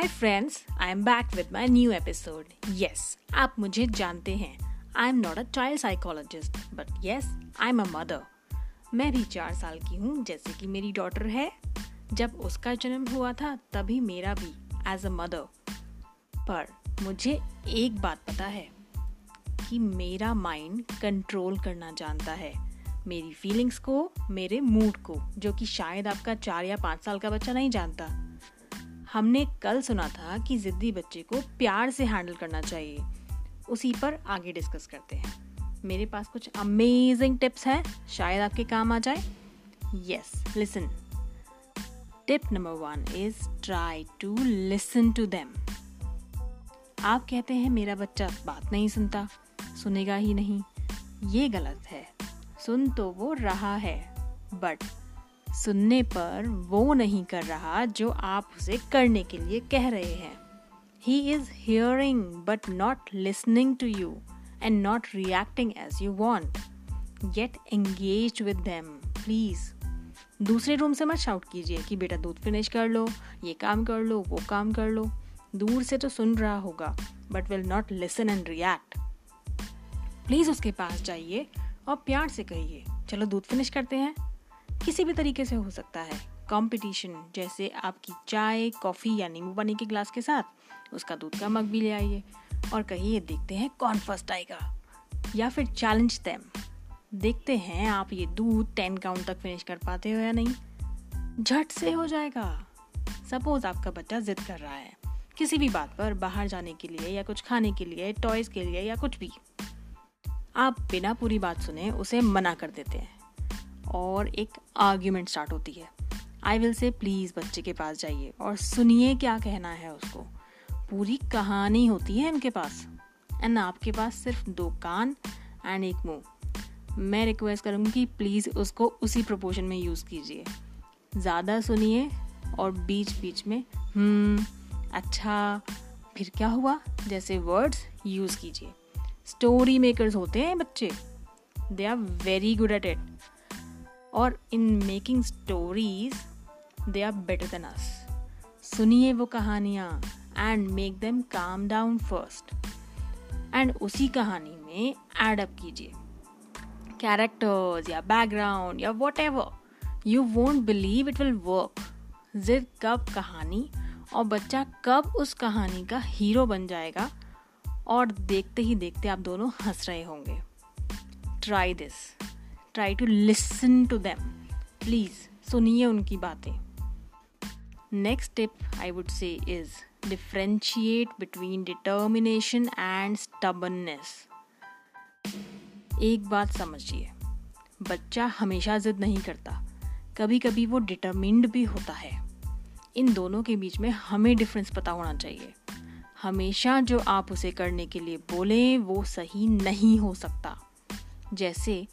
Hi friends I am back with my new episode yes आप मुझे जानते हैं। I am not a child psychologist but yes I am a mother मैं भी चार साल की हूँ, जैसे कि मेरी डॉटर है। जब उसका जन्म हुआ था, तभी मेरा भी एज अ मदर पर मुझे एक बात पता है, कि मेरा माइंड कंट्रोल करना जानता है। मेरी फीलिंग्स को, मेरे मूड को, जो कि शायद आपका चार या पाँच साल का बच्चा नहीं जानता। हमने कल सुना था कि ज़िद्दी बच्चे को प्यार से हैंडल करना चाहिए। उसी पर आगे डिस्कस करते हैं। मेरे पास कुछ अमेजिंग टिप्स हैं। शायद आपके काम आ जाए। Yes listen tip number one is try to listen to them आप कहते हैं, मेरा बच्चा बात नहीं सुनता, सुनेगा ही नहीं। ये गलत है। सुन तो वो रहा है बट सुनने पर वो नहीं कर रहा जो आप उसे करने के लिए कह रहे हैं। He is hearing but not listening to you and not reacting as you want get engage with them please दूसरे रूम से मत शाउट कीजिए कि बेटा दूध फिनिश कर लो, ये काम कर लो, वो काम कर लो। दूर से तो सुन रहा होगा but will not listen and react please उसके पास जाइए और प्यार से कहिए, चलो दूध फिनिश करते हैं। किसी भी तरीके से हो सकता है। कंपटीशन जैसे आपकी चाय कॉफ़ी या नींबू पानी के ग्लास के साथ, उसका दूध का मग भी ले आइए। और कहिए, देखते हैं कौन फ़र्स्ट आएगा। या फिर चैलेंज दैम देखते हैं आप ये दूध टेन काउंट तक फिनिश कर पाते हो या नहीं। झट से हो जाएगा। सपोज़ आपका बच्चा जिद कर रहा है। किसी भी बात पर, बाहर जाने के लिए या कुछ खाने के लिए टॉयज के लिए या कुछ भी। आप बिना पूरी बात सुने उसे मना कर देते हैं। और एक आर्ग्यूमेंट स्टार्ट होती है। आई विल से प्लीज़ बच्चे के पास जाइए और सुनिए क्या कहना है उसको। पूरी कहानी होती है इनके पास। एंड आपके पास सिर्फ़ दो कान एंड एक मुँह। मैं रिक्वेस्ट करूँगी कि प्लीज़ उसको उसी प्रोपोर्शन में यूज़ कीजिए। ज़्यादा सुनिए और बीच बीच में हम्म अच्छा फिर क्या हुआ? जैसे वर्ड्स यूज़ कीजिए। स्टोरी मेकर्स होते हैं बच्चे। They are very good at it और in making stories they are better than us सुनिए वो कहानियाँ and make them calm down first and उसी कहानी में एड अप कीजिए. कैरेक्टर्स या बैकग्राउंड या whatever you won't believe it will work जिद कब कहानी और बच्चा कब उस कहानी का हीरो बन जाएगा और देखते ही देखते आप दोनों हंस रहे होंगे. Try this try to listen to them please सुनिए उनकी बातें. Next tip I would say is differentiate between determination and stubbornness एक बात समझिए, बच्चा हमेशा जिद नहीं करता. कभी कभी वो डिटर्मिंड भी होता है. इन दोनों के बीच में हमें डिफरेंस पता होना चाहिए. हमेशा जो आप उसे करने के लिए बोलें, वो सही नहीं हो सकता. जैसे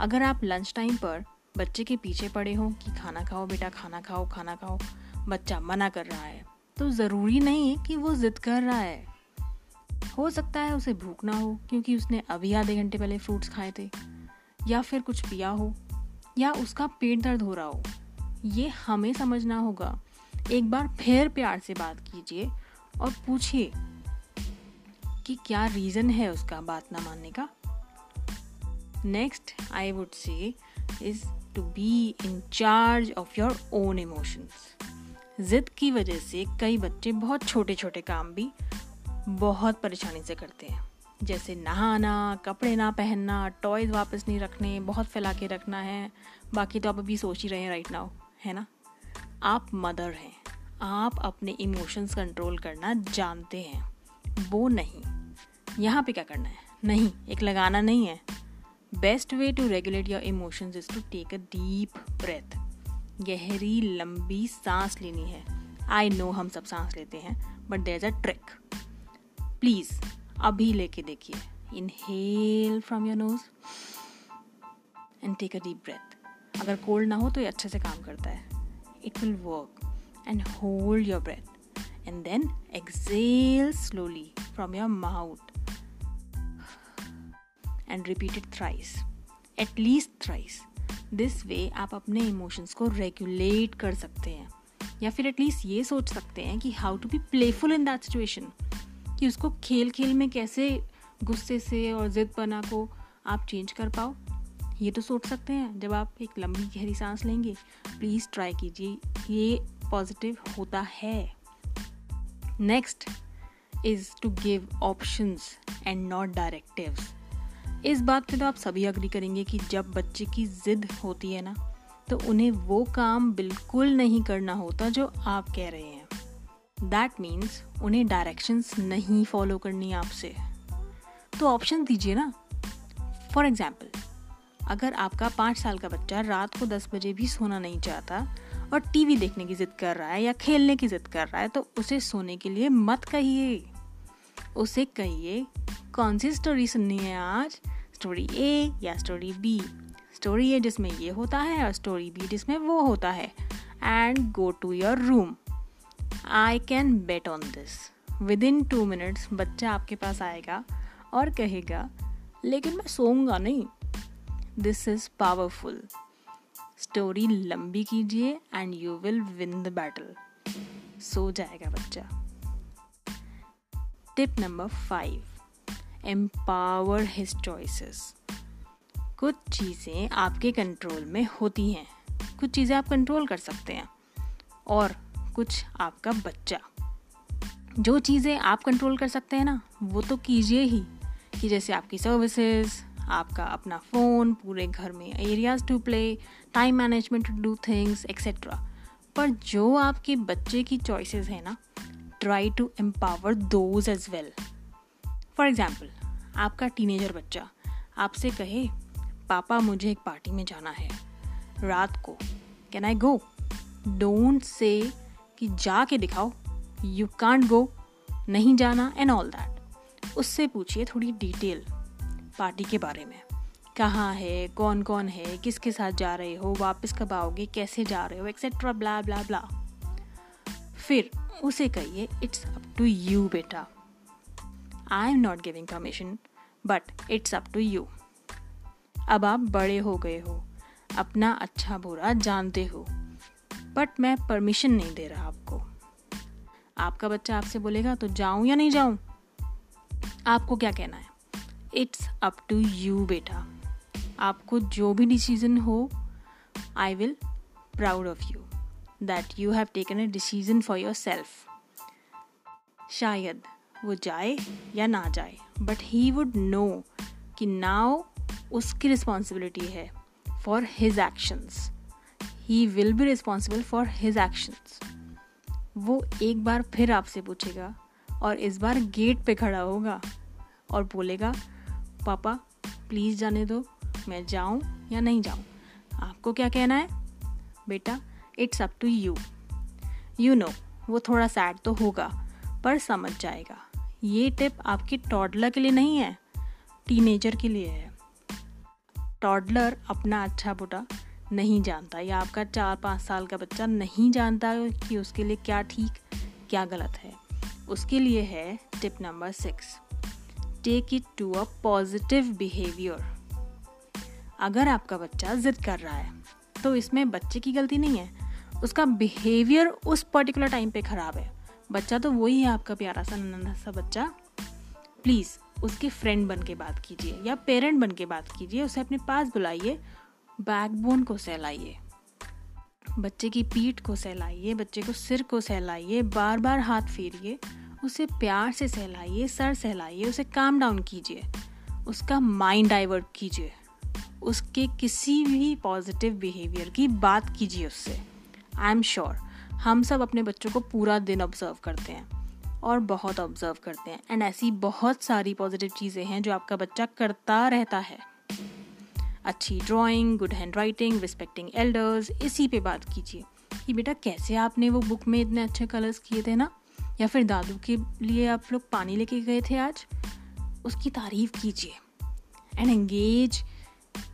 अगर आप लंच टाइम पर बच्चे के पीछे पड़े हो कि खाना खाओ बेटा, खाना खाओ खाना खाओ, बच्चा मना कर रहा है तो ज़रूरी नहीं कि वो ज़िद कर रहा है। हो सकता है उसे भूख ना हो क्योंकि उसने अभी आधे घंटे पहले फ्रूट्स खाए थे, या फिर कुछ पिया हो, या उसका पेट दर्द हो रहा हो। ये हमें समझना होगा। एक बार फिर प्यार से बात कीजिए और पूछिए कि क्या रीज़न है उसका बात ना मानने का? Next, I would say, is to be in charge of your own emotions. जिद की वजह से कई बच्चे बहुत छोटे छोटे काम भी बहुत परेशानी से करते हैं। जैसे नहाना कपड़े ना पहनना टॉयज वापस नहीं रखने बहुत फैला के रखना है। बाकी तो आप अभी सोच ही रहे हैं राइट नाउ है ना? आप मदर हैं। आप अपने इमोशंस कंट्रोल करना जानते हैं। वो नहीं। यहाँ पे क्या करना है? नहीं एक लगाना नहीं है। Best way to regulate your emotions is to take a deep breath गहरी, लंबी सांस लेनी है। आई नो हम सब सांस लेते हैं but there is a trick please अभी लेके देखिए। Inhale from your nose and take a deep breath अगर कोल्ड ना हो तो ये अच्छे से काम करता है। It will work and hold your breath and then exhale slowly from your mouth and repeat it thrice at least thrice this way आप अपने इमोशंस को रेगुलेट कर सकते हैं. या फिर एटलीस्ट ये सोच सकते हैं कि how to be playful in that situation कि उसको खेल खेल में कैसे गुस्से से और ज़िद पना को आप चेंज कर पाओ. ये तो सोच सकते हैं. जब आप एक लंबी गहरी सांस लेंगे प्लीज़ ट्राई कीजिए. ये पॉजिटिव होता है. Next is to give options and not directives इस बात पे तो आप सभी अग्री करेंगे कि जब बच्चे की ज़िद होती है ना तो उन्हें वो काम बिल्कुल नहीं करना होता जो आप कह रहे हैं। दैट मीन्स उन्हें डायरेक्शंस नहीं फॉलो करनी आपसे। तो ऑप्शन दीजिए ना। फॉर एग्ज़ाम्पल अगर आपका पाँच साल का बच्चा रात को दस बजे भी सोना नहीं चाहता और टीवी देखने की ज़िद कर रहा है या खेलने की ज़िद कर रहा है तो उसे सोने के लिए मत कहिए। उसे कहिए कौन सी स्टोरी सुननी है आज? स्टोरी ए या स्टोरी बी स्टोरी ए जिसमें ये होता है और स्टोरी बी जिसमें वो होता है। And go to your room I can bet on this within two minutes बच्चा आपके पास आएगा और कहेगा, लेकिन मैं सोऊँगा नहीं. दिस इज़ पावरफुल स्टोरी लंबी कीजिए and you will win the battle सो जाएगा बच्चा। Tip number five empower his choices कुछ चीज़ें आपके कंट्रोल में होती हैं। कुछ चीज़ें आप कंट्रोल कर सकते हैं। और कुछ आपका बच्चा। जो चीज़ें आप कंट्रोल कर सकते हैं ना, वो तो कीजिए ही। कि जैसे आपकी सर्विसेज़ आपका अपना फ़ोन पूरे घर में areas to play time management to do things etcetera पर जो आपके बच्चे की चॉइसेस है ना try to empower those as well for example आपका टीनेजर बच्चा आपसे कहे, पापा, मुझे एक पार्टी में जाना है। रात को can I go don't say कि जाके दिखाओ। यू कांट गो नहीं जाना एंड ऑल दैट उससे पूछिए थोड़ी डिटेल पार्टी के बारे में। कहाँ है कौन कौन है, किसके साथ जा रहे हो, वापस कब आओगे, कैसे जा रहे हो एक्सेट्रा ब्ला ब्ला ब्ला फिर उसे कहिए इट्स अप टू यू बेटा। I am not giving permission but it's up to you अब आप बड़े हो गए हो, अपना अच्छा बुरा जानते हो बट मैं परमिशन नहीं दे रहा आपको। आपका बच्चा आपसे बोलेगा तो जाऊँ या नहीं जाऊँ? आपको क्या कहना है? इट्स अप टू यू बेटा। आपको जो भी डिसीज़न हो I will proud of you that you have taken a decision for yourself शायद वो जाए या ना जाए बट ही वुड नो कि नाउ उसकी रिस्पॉन्सिबिलिटी है for his actions he will be responsible for his actions वो एक बार फिर आपसे पूछेगा और इस बार गेट पे खड़ा होगा और बोलेगा, पापा प्लीज़ जाने दो, मैं जाऊँ या नहीं जाऊँ? आपको क्या कहना है? बेटा it's up to you you know वो थोड़ा सैड तो होगा, पर समझ जाएगा. ये टिप आपकी टॉडलर के लिए नहीं है टीनेजर के लिए है। टॉडलर अपना अच्छा बुरा नहीं जानता या आपका चार पाँच साल का बच्चा नहीं जानता कि उसके लिए क्या ठीक, क्या गलत है। उसके लिए है tip number six take it to a positive behaviour अगर आपका बच्चा जिद कर रहा है तो इसमें बच्चे की गलती नहीं है। उसका बिहेवियर उस पर्टिकुलर टाइम पे ख़राब है। बच्चा तो वही है आपका प्यारा सा, नन्हा सा बच्चा। प्लीज़ उसके फ्रेंड बन के बात कीजिए, या पेरेंट बन के बात कीजिए, उसे अपने पास बुलाइए बैकबोन को सहलाइए। बच्चे की पीठ को सहलाइए, बच्चे को सिर को सहलाइए बार बार हाथ फेरिए, उसे प्यार से सहलाइए, सर सहलाइए, उसे काम डाउन कीजिए, उसका माइंड डाइवर्ट कीजिए, उसके किसी भी पॉजिटिव बिहेवियर की बात कीजिए उससे। आई एम श्योर हम सब अपने बच्चों को पूरा दिन ऑब्ज़र्व करते हैं और बहुत ऑब्ज़र्व करते हैं। एंड ऐसी बहुत सारी पॉजिटिव चीज़ें हैं जो आपका बच्चा करता रहता है। अच्छी drawing good handwriting respecting elders इसी पे बात कीजिए कि बेटा कैसे आपने वो बुक में इतने अच्छे कलर्स किए थे ना? या फिर दादू के लिए आप लोग पानी लेके गए थे आज? उसकी तारीफ़ कीजिए एंड एंगेज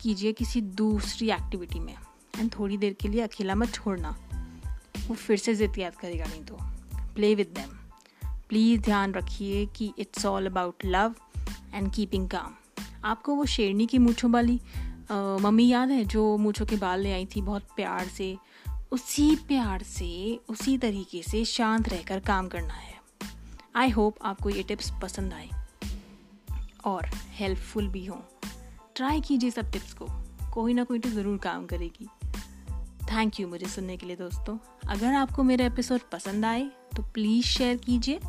कीजिए किसी दूसरी एक्टिविटी में। एंड थोड़ी देर के लिए अकेला मत छोड़ना। वो फिर से जिद याद करेगा नहीं तो। प्ले विद दैम प्लीज़ ध्यान रखिए कि it's all about love and keeping calm आपको वो शेरनी की मूछों वाली मम्मी याद है जो मूछों के बाल ले आई थी बहुत प्यार से? उसी प्यार से, उसी तरीके से शांत रहकर काम करना है। आई होप आपको ये टिप्स पसंद आए और हेल्पफुल भी हों। ट्राई कीजिए सब टिप्स को। कोई ना कोई तो ज़रूर काम करेगी। थैंक यू मुझे सुनने के लिए दोस्तों। अगर आपको मेरा एपिसोड पसंद आए तो प्लीज़ शेयर कीजिए।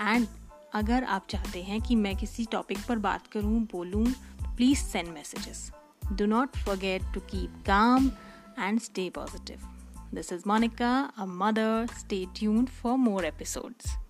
एंड अगर आप चाहते हैं कि मैं किसी टॉपिक पर बात करूँ, बोलूँ तो please send messages do not forget to keep calm and stay positive this is Monica a mother stay tuned for more episodes